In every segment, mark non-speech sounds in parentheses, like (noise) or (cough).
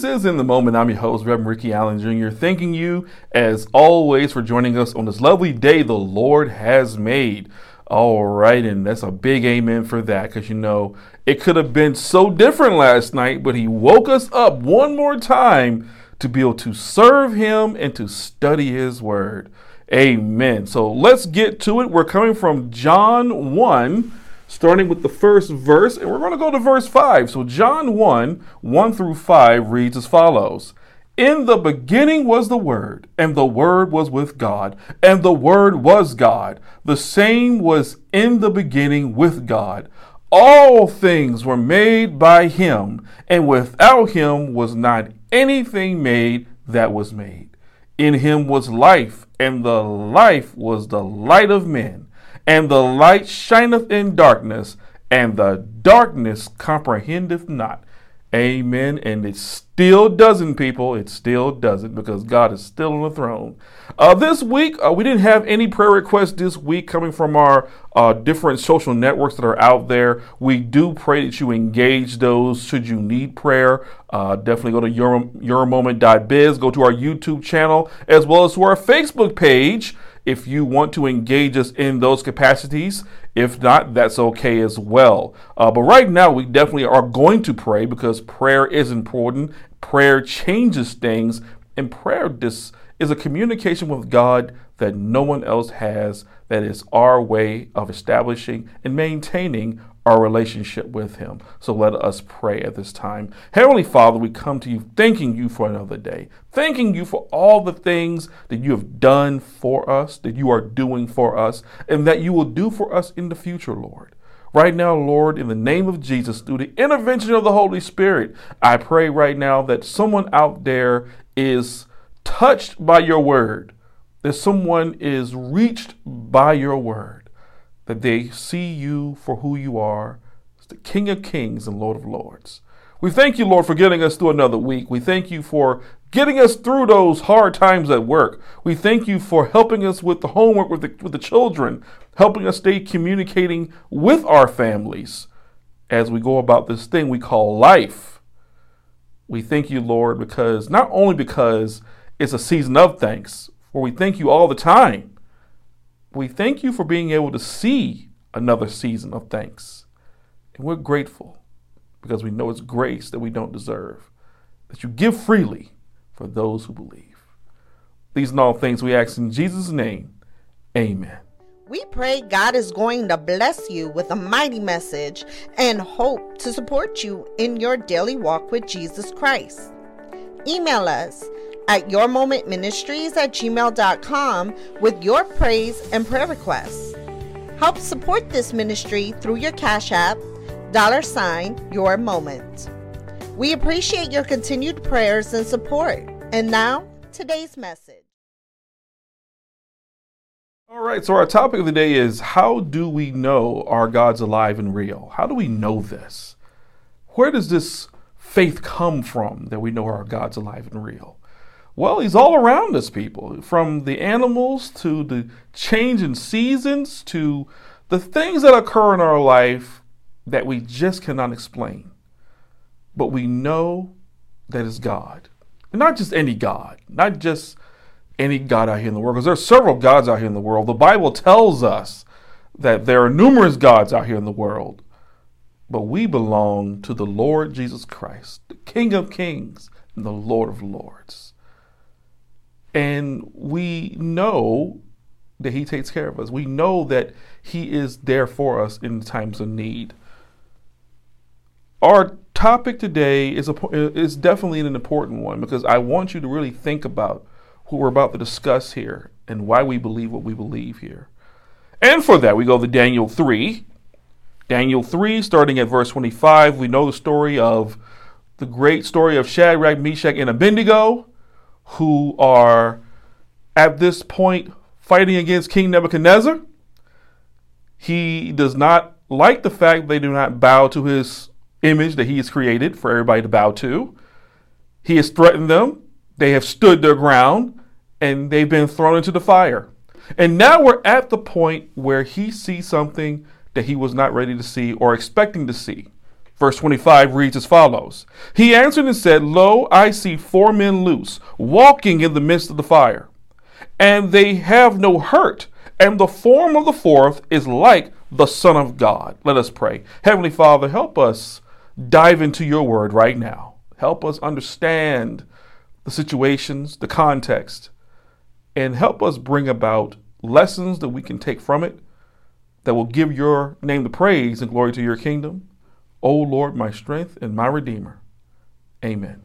This is In the Moment. I'm your host, Reverend Ricky Allen Jr., thanking you, as always, for joining us on this lovely day the Lord has made. All right, and that's a big amen for that because you know it could have been so different last night, but He woke us up one more time to be able to serve Him and to study His Word. Amen. So let's get to it. We're coming from John 1 starting with the first verse, and we're going to go to verse 5. So, John 1 1 through 5 reads as follows In the beginning was the Word, and the Word was with God, and the Word was God. The same was in the beginning with God. All things were made by Him, and without Him was not anything made that was made. In Him was life, and the life was the light of men and the light shineth in darkness, and the darkness comprehendeth not. Amen. And it still doesn't, people. It still doesn't because God is still on the throne. Uh, this week, uh, we didn't have any prayer requests this week coming from our uh, different social networks that are out there. We do pray that you engage those should you need prayer. Uh, definitely go to your, yourmoment.biz, go to our YouTube channel, as well as to our Facebook page if you want to engage us in those capacities. If not, that's okay as well. Uh, but right now, we definitely are going to pray because prayer is important. Prayer changes things, and prayer dis- is a communication with God that no one else has. That is our way of establishing and maintaining our relationship with Him. So let us pray at this time. Heavenly Father, we come to you thanking you for another day, thanking you for all the things that you have done for us, that you are doing for us, and that you will do for us in the future, Lord. Right now, Lord, in the name of Jesus, through the intervention of the Holy Spirit, I pray right now that someone out there is touched by your word, that someone is reached by your word that they see you for who you are, the King of Kings and Lord of Lords. We thank you, Lord, for getting us through another week. We thank you for getting us through those hard times at work. We thank you for helping us with the homework with the, with the children, helping us stay communicating with our families as we go about this thing we call life. We thank you, Lord, because not only because it's a season of thanks, for we thank you all the time, we thank you for being able to see another season of thanks. And we're grateful because we know it's grace that we don't deserve, that you give freely for those who believe. These and all things we ask in Jesus' name. Amen. We pray God is going to bless you with a mighty message and hope to support you in your daily walk with Jesus Christ. Email us at yourmomentministries at gmail.com with your praise and prayer requests. Help support this ministry through your Cash App, dollar sign, your moment. We appreciate your continued prayers and support. And now, today's message. All right, so our topic of the day is how do we know our God's alive and real? How do we know this? Where does this faith come from that we know our God's alive and real? Well, he's all around us, people, from the animals to the change in seasons to the things that occur in our life that we just cannot explain. But we know that is God. And not just any God, not just any God out here in the world, because there are several gods out here in the world. The Bible tells us that there are numerous gods out here in the world. But we belong to the Lord Jesus Christ, the King of Kings and the Lord of Lords. And we know that He takes care of us. We know that He is there for us in times of need. Our topic today is, a, is definitely an important one because I want you to really think about who we're about to discuss here and why we believe what we believe here. And for that, we go to Daniel 3. Daniel 3, starting at verse 25, we know the story of the great story of Shadrach, Meshach, and Abednego who are at this point fighting against King Nebuchadnezzar. He does not like the fact they do not bow to his image that he has created for everybody to bow to. He has threatened them. They have stood their ground and they've been thrown into the fire. And now we're at the point where he sees something that he was not ready to see or expecting to see Verse 25 reads as follows He answered and said, Lo, I see four men loose, walking in the midst of the fire, and they have no hurt, and the form of the fourth is like the Son of God. Let us pray. Heavenly Father, help us dive into your word right now. Help us understand the situations, the context, and help us bring about lessons that we can take from it that will give your name the praise and glory to your kingdom. O Lord, my strength and my redeemer. Amen.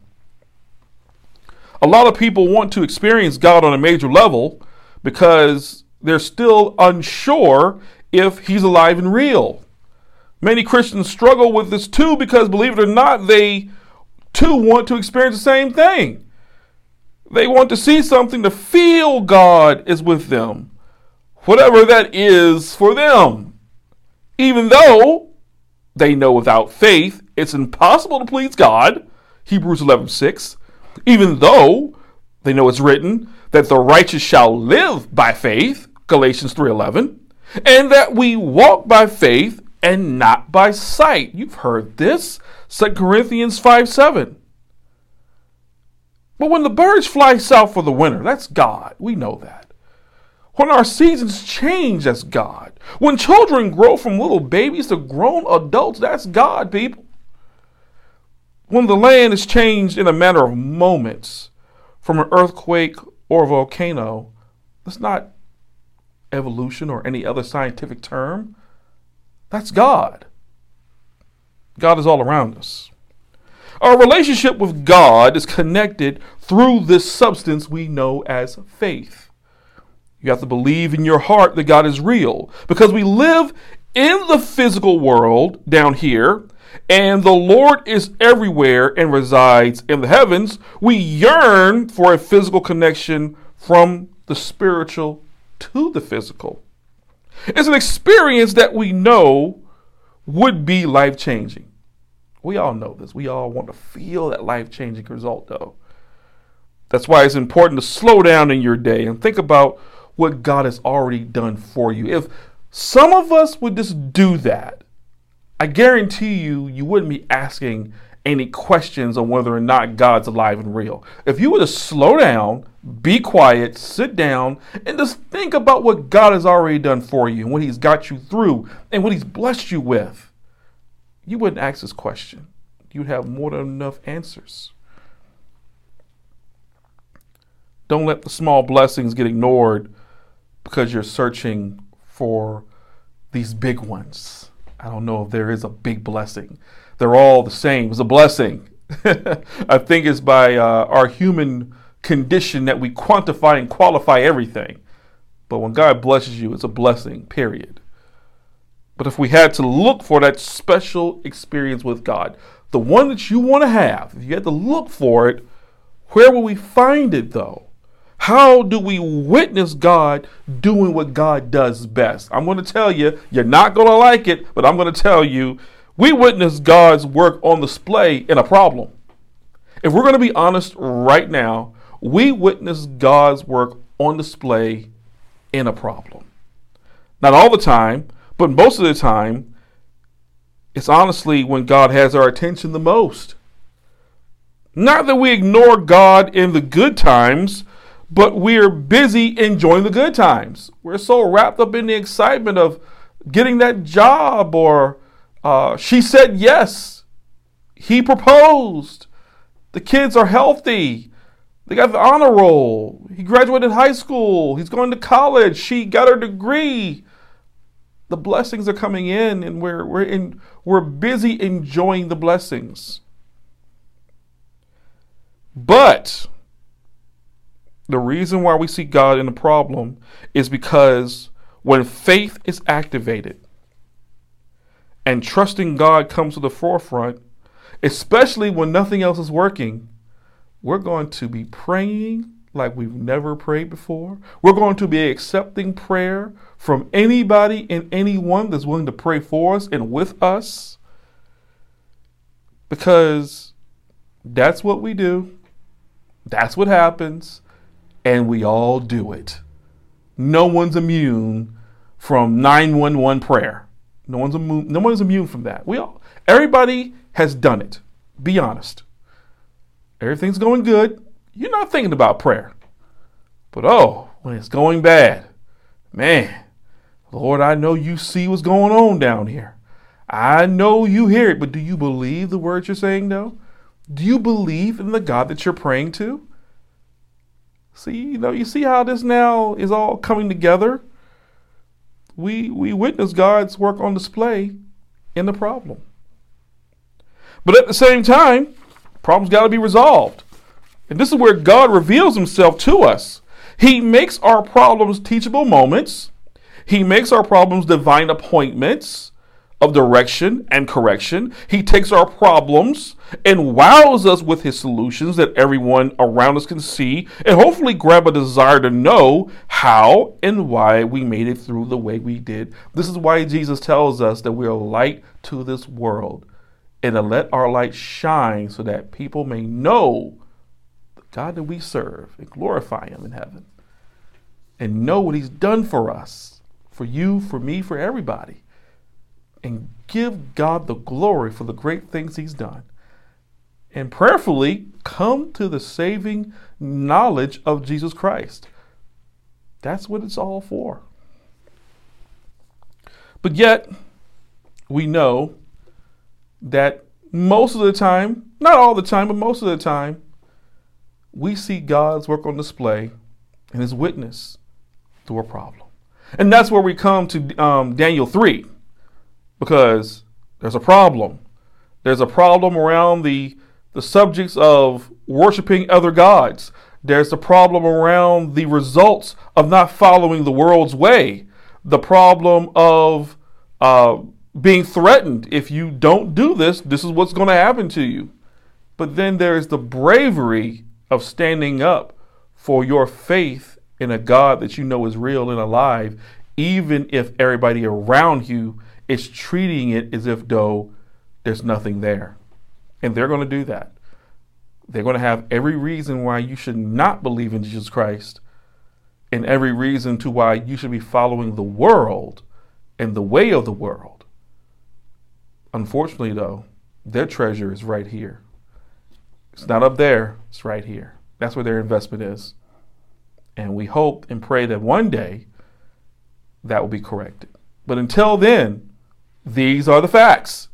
A lot of people want to experience God on a major level because they're still unsure if he's alive and real. Many Christians struggle with this too because, believe it or not, they too want to experience the same thing. They want to see something to feel God is with them, whatever that is for them. Even though they know without faith it's impossible to please God, Hebrews 11 6. Even though they know it's written that the righteous shall live by faith, Galatians 3:11, and that we walk by faith and not by sight. You've heard this, 2 Corinthians 5 7. But when the birds fly south for the winter, that's God. We know that. When our seasons change, that's God. When children grow from little babies to grown adults, that's God, people. When the land is changed in a matter of moments from an earthquake or a volcano, that's not evolution or any other scientific term. That's God. God is all around us. Our relationship with God is connected through this substance we know as faith. You have to believe in your heart that God is real because we live in the physical world down here and the Lord is everywhere and resides in the heavens. We yearn for a physical connection from the spiritual to the physical. It's an experience that we know would be life changing. We all know this. We all want to feel that life changing result, though. That's why it's important to slow down in your day and think about what God has already done for you. If some of us would just do that, I guarantee you, you wouldn't be asking any questions on whether or not God's alive and real. If you were to slow down, be quiet, sit down, and just think about what God has already done for you and what He's got you through and what He's blessed you with you wouldn't ask this question. You'd have more than enough answers. Don't let the small blessings get ignored because you're searching for these big ones. I don't know if there is a big blessing. They're all the same. It's a blessing. (laughs) I think it's by uh, our human condition that we quantify and qualify everything. But when God blesses you, it's a blessing, period. But if we had to look for that special experience with God, the one that you want to have, if you had to look for it, where will we find it though? How do we witness God doing what God does best? I'm going to tell you, you're not going to like it, but I'm going to tell you, we witness God's work on display in a problem. If we're going to be honest right now, we witness God's work on display in a problem. Not all the time, but most of the time, it's honestly when God has our attention the most. Not that we ignore God in the good times, but we're busy enjoying the good times. We're so wrapped up in the excitement of getting that job, or uh, she said yes, he proposed, the kids are healthy, they got the honor roll, he graduated high school, he's going to college, she got her degree. The blessings are coming in and we're, we're, in, we're busy enjoying the blessings. But the reason why we see God in the problem is because when faith is activated and trusting God comes to the forefront, especially when nothing else is working, we're going to be praying like we've never prayed before. We're going to be accepting prayer from anybody and anyone that's willing to pray for us and with us because that's what we do. That's what happens. And we all do it. No one's immune from 911 prayer. No one's immune, no one's immune from that. We all, everybody has done it. Be honest. Everything's going good. You're not thinking about prayer. But oh, when it's going bad, man, Lord, I know you see what's going on down here. I know you hear it, but do you believe the words you're saying though? Do you believe in the God that you're praying to? See, you know, you see how this now is all coming together? We we witness God's work on display in the problem. But at the same time, problems got to be resolved. And this is where God reveals himself to us. He makes our problems teachable moments. He makes our problems divine appointments of direction and correction. He takes our problems and wows us with his solutions that everyone around us can see and hopefully grab a desire to know how and why we made it through the way we did. This is why Jesus tells us that we are light to this world and to let our light shine so that people may know the God that we serve and glorify him in heaven and know what he's done for us, for you, for me, for everybody and give God the glory for the great things He's done. And prayerfully come to the saving knowledge of Jesus Christ. That's what it's all for. But yet, we know that most of the time, not all the time, but most of the time, we see God's work on display and His witness through a problem. And that's where we come to um, Daniel 3 because there's a problem. There's a problem around the the subjects of worshiping other gods. There's a problem around the results of not following the world's way. The problem of uh, being threatened. If you don't do this, this is what's going to happen to you. But then there's the bravery of standing up for your faith in a God that you know is real and alive, even if everybody around you it's treating it as if though there's nothing there. And they're going to do that. They're going to have every reason why you should not believe in Jesus Christ and every reason to why you should be following the world and the way of the world. Unfortunately, though, their treasure is right here. It's not up there, it's right here. That's where their investment is. And we hope and pray that one day that will be corrected. But until then, these are the facts.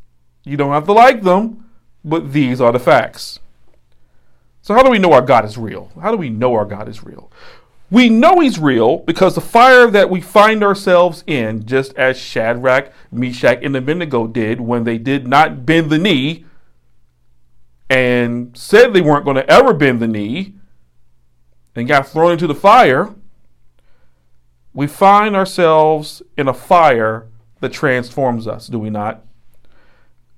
You don't have to like them, but these are the facts. So, how do we know our God is real? How do we know our God is real? We know He's real because the fire that we find ourselves in, just as Shadrach, Meshach, and Abednego did when they did not bend the knee and said they weren't going to ever bend the knee and got thrown into the fire, we find ourselves in a fire that transforms us, do we not?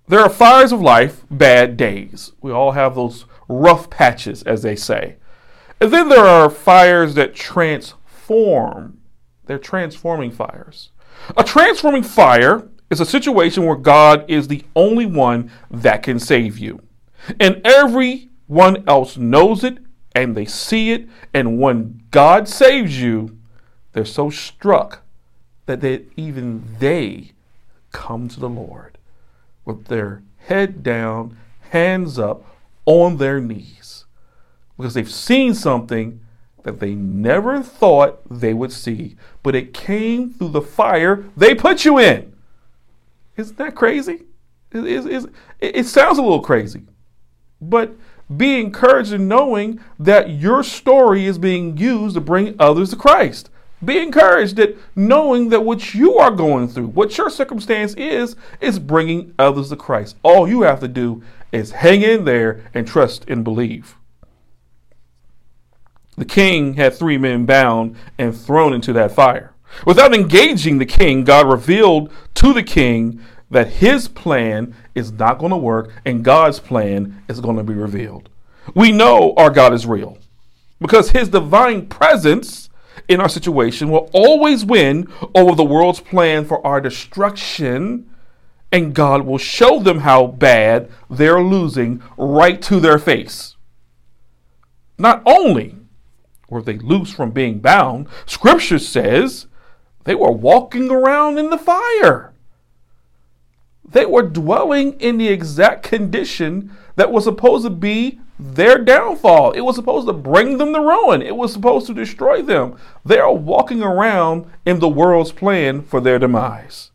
There are fires of life, bad days. We all have those rough patches, as they say. And then there are fires that transform. They're transforming fires. A transforming fire is a situation where God is the only one that can save you. And everyone else knows it and they see it. And when God saves you, they're so struck that they, even they come to the Lord with their head down, hands up, on their knees, because they've seen something that they never thought they would see, but it came through the fire they put you in. Isn't that crazy? It, it, it, it sounds a little crazy, but be encouraged in knowing that your story is being used to bring others to Christ. Be encouraged that knowing that what you are going through, what your circumstance is, is bringing others to Christ. All you have to do is hang in there and trust and believe. The king had three men bound and thrown into that fire. Without engaging the king, God revealed to the king that his plan is not going to work and God's plan is going to be revealed. We know our God is real because his divine presence in our situation will always win over the world's plan for our destruction, and God will show them how bad they're losing right to their face. Not only were they loose from being bound, Scripture says they were walking around in the fire. they were dwelling in the exact condition that was supposed to be their downfall. It was supposed to bring them to ruin. It was supposed to destroy them. They are walking around in the world's plan for their demise.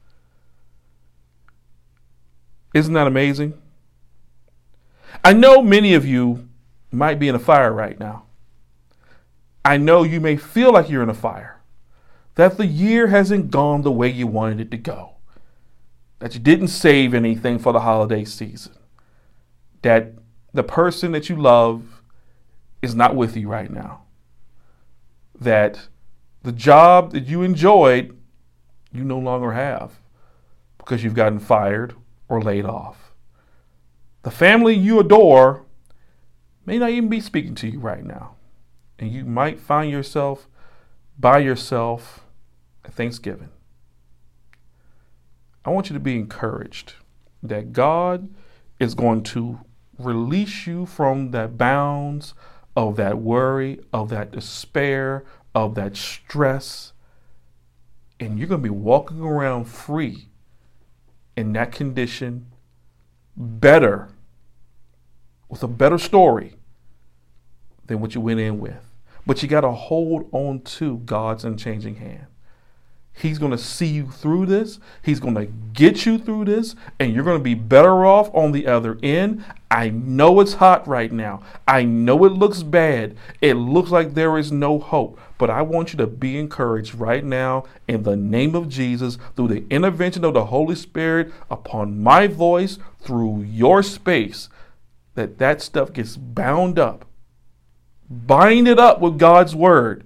Isn't that amazing? I know many of you might be in a fire right now. I know you may feel like you're in a fire, that the year hasn't gone the way you wanted it to go, that you didn't save anything for the holiday season, that the person that you love is not with you right now, that the job that you enjoyed, you no longer have because you've gotten fired or laid off. The family you adore may not even be speaking to you right now. And you might find yourself by yourself at Thanksgiving. I want you to be encouraged that God is going to release you from that bounds of that worry, of that despair, of that stress. And you're going to be walking around free in that condition, better, with a better story than what you went in with. But you got to hold on to God's unchanging hand. He's going to see you through this. He's going to get you through this, and you're going to be better off on the other end. I know it's hot right now. I know it looks bad. It looks like there is no hope. But I want you to be encouraged right now in the name of Jesus through the intervention of the Holy Spirit upon my voice through your space that that stuff gets bound up. Bind it up with God's word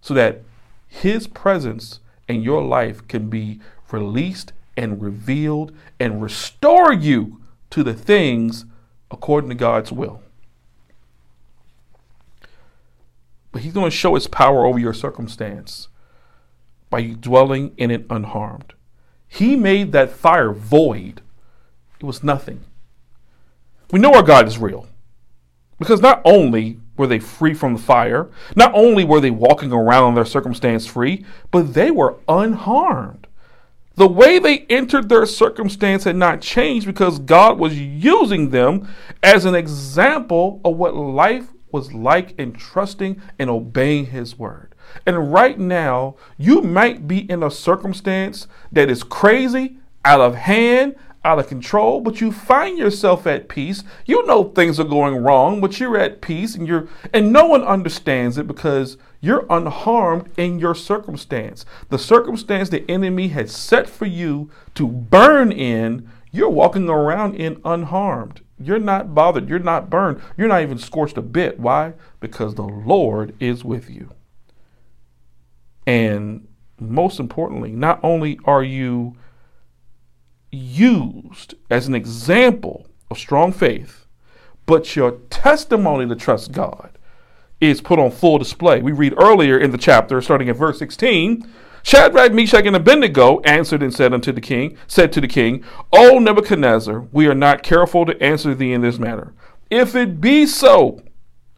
so that his presence and your life can be released and revealed and restore you to the things according to God's will. But He's going to show His power over your circumstance by you dwelling in it unharmed. He made that fire void, it was nothing. We know our God is real because not only were they free from the fire? Not only were they walking around in their circumstance free, but they were unharmed. The way they entered their circumstance had not changed because God was using them as an example of what life was like in trusting and obeying His word. And right now, you might be in a circumstance that is crazy, out of hand, out of control, but you find yourself at peace. You know things are going wrong, but you're at peace and you're and no one understands it because you're unharmed in your circumstance. The circumstance the enemy had set for you to burn in, you're walking around in unharmed. You're not bothered, you're not burned, you're not even scorched a bit. Why? Because the Lord is with you. And most importantly, not only are you used as an example of strong faith, but your testimony to trust God is put on full display. We read earlier in the chapter, starting at verse 16, Shadrach, Meshach, and Abednego answered and said unto the king, said to the king, O Nebuchadnezzar, we are not careful to answer thee in this matter. If it be so,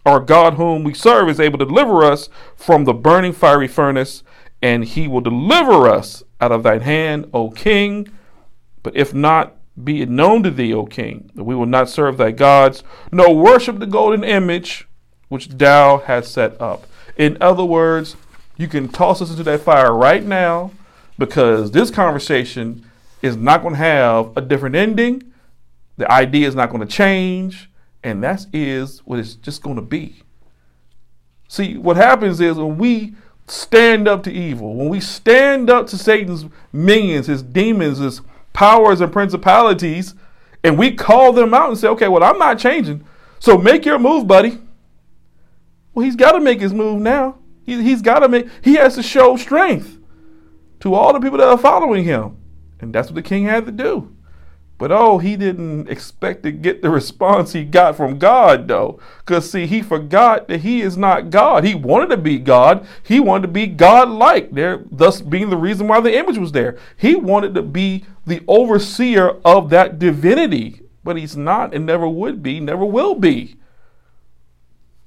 our God whom we serve is able to deliver us from the burning fiery furnace, and he will deliver us out of thine hand, O king. But if not, be it known to thee, O king, that we will not serve thy gods, nor worship the golden image which thou hast set up. In other words, you can toss us into that fire right now because this conversation is not going to have a different ending. The idea is not going to change, and that is what it's just going to be. See, what happens is when we stand up to evil, when we stand up to Satan's minions, his demons, his powers and principalities, and we call them out and say, okay, well, I'm not changing. So make your move, buddy. Well, he's got to make his move now. He, he's got to make, he has to show strength to all the people that are following him. And that's what the king had to do. But oh, he didn't expect to get the response he got from God, though. Because, see, he forgot that he is not God. He wanted to be God, he wanted to be God like, there, thus being the reason why the image was there. He wanted to be the overseer of that divinity, but he's not and never would be, never will be.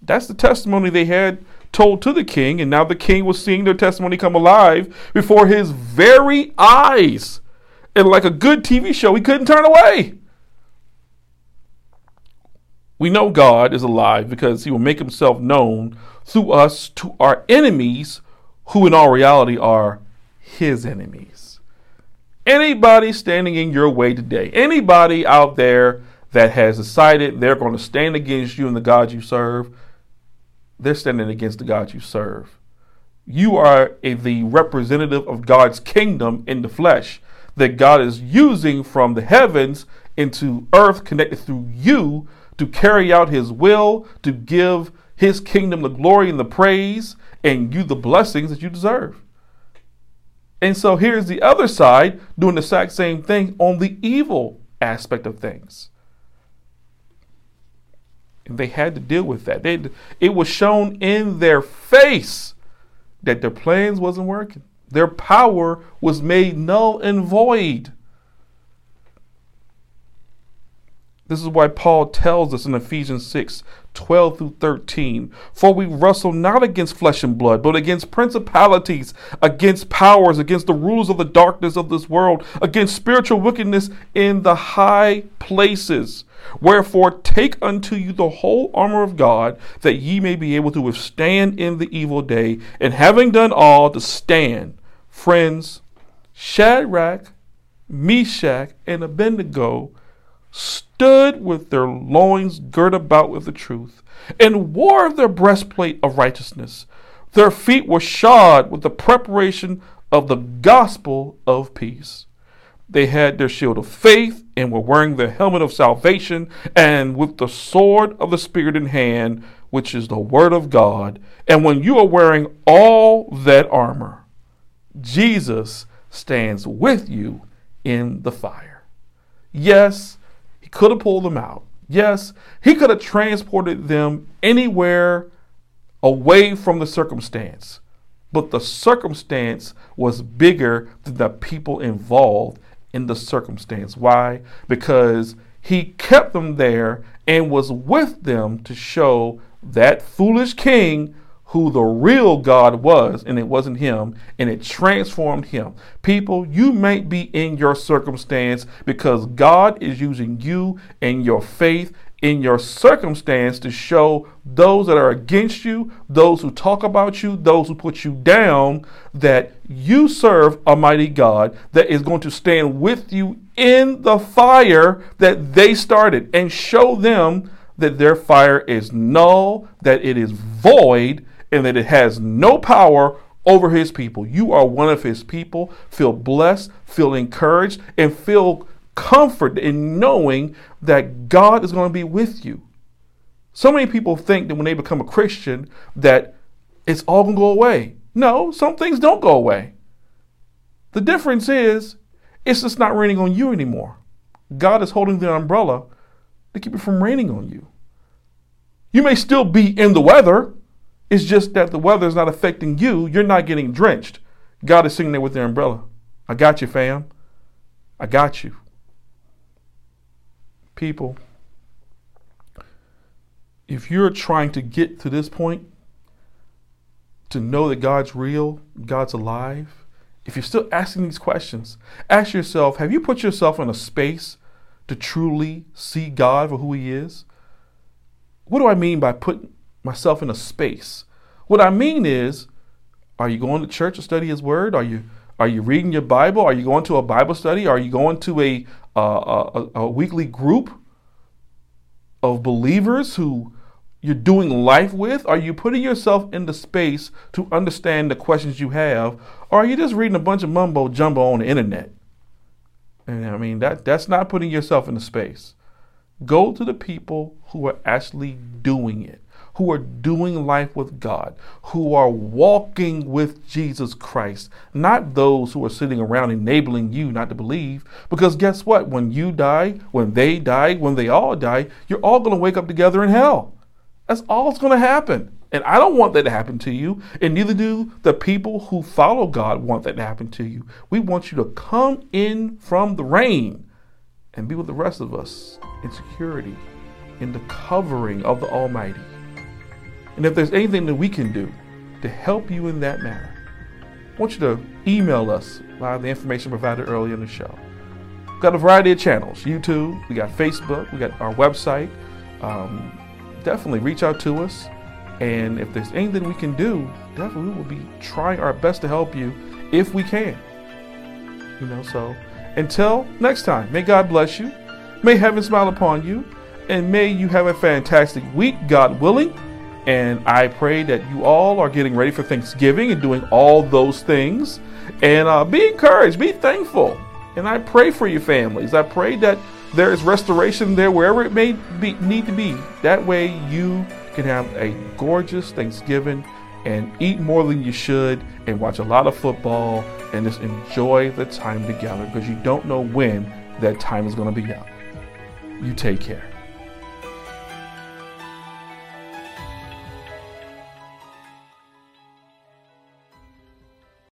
That's the testimony they had told to the king, and now the king was seeing their testimony come alive before his very eyes. And like a good TV show, he couldn't turn away. We know God is alive because he will make himself known through us to our enemies, who in all reality are his enemies. Anybody standing in your way today, anybody out there that has decided they're going to stand against you and the God you serve, they're standing against the God you serve. You are a, the representative of God's kingdom in the flesh that God is using from the heavens into earth, connected through you to carry out his will, to give his kingdom the glory and the praise, and you the blessings that you deserve. And so here's the other side doing the exact same thing on the evil aspect of things. They had to deal with that. They, it was shown in their face that their plans wasn't working. Their power was made null and void. This is why Paul tells us in Ephesians 6 12 through 13. For we wrestle not against flesh and blood, but against principalities, against powers, against the rulers of the darkness of this world, against spiritual wickedness in the high places. Wherefore, take unto you the whole armor of God, that ye may be able to withstand in the evil day, and having done all, to stand. Friends, Shadrach, Meshach, and Abednego stood with their loins girt about with the truth, and wore their breastplate of righteousness. Their feet were shod with the preparation of the gospel of peace. They had their shield of faith and were wearing the helmet of salvation, and with the sword of the Spirit in hand, which is the word of God. And when you are wearing all that armor, Jesus stands with you in the fire. Yes, he could have pulled them out. Yes, he could have transported them anywhere away from the circumstance. But the circumstance was bigger than the people involved in the circumstance. Why? Because he kept them there and was with them to show that foolish king who the real God was, and it wasn't him, and it transformed him. People, you might be in your circumstance because God is using you and your faith in your circumstance to show those that are against you, those who talk about you, those who put you down, that you serve a mighty God that is going to stand with you in the fire that they started and show them that their fire is null, that it is void, and that it has no power over his people. You are one of his people. Feel blessed, feel encouraged, and feel comfort in knowing that God is going to be with you. So many people think that when they become a Christian that it's all going to go away. No, some things don't go away. The difference is it's just not raining on you anymore. God is holding the umbrella to keep it from raining on you. You may still be in the weather, it's just that the weather is not affecting you. You're not getting drenched. God is sitting there with their umbrella. I got you, fam. I got you. People, if you're trying to get to this point, to know that God's real, God's alive, if you're still asking these questions, ask yourself have you put yourself in a space to truly see God for who He is? What do I mean by putting myself in a space. What I mean is, are you going to church to study His Word? Are you are you reading your Bible? Are you going to a Bible study? Are you going to a a, a weekly group of believers who you're doing life with? Are you putting yourself in the space to understand the questions you have, or are you just reading a bunch of mumbo jumbo on the internet? And I mean that that's not putting yourself in the space. Go to the people who are actually doing it who are doing life with God, who are walking with Jesus Christ, not those who are sitting around enabling you not to believe. Because guess what? When you die, when they die, when they all die, you're all going to wake up together in hell. That's all that's going to happen. And I don't want that to happen to you, and neither do the people who follow God want that to happen to you. We want you to come in from the rain and be with the rest of us in security, in the covering of the Almighty. And if there's anything that we can do to help you in that manner, I want you to email us via the information provided earlier in the show. We've got a variety of channels YouTube, we got Facebook, we got our website. Um, definitely reach out to us. And if there's anything we can do, definitely we will be trying our best to help you if we can. You know, so until next time, may God bless you. May heaven smile upon you. And may you have a fantastic week, God willing. And I pray that you all are getting ready for Thanksgiving and doing all those things. And uh, be encouraged, be thankful. And I pray for your families. I pray that there is restoration there wherever it may be, need to be. That way you can have a gorgeous Thanksgiving and eat more than you should and watch a lot of football and just enjoy the time together because you don't know when that time is going to be up. You take care.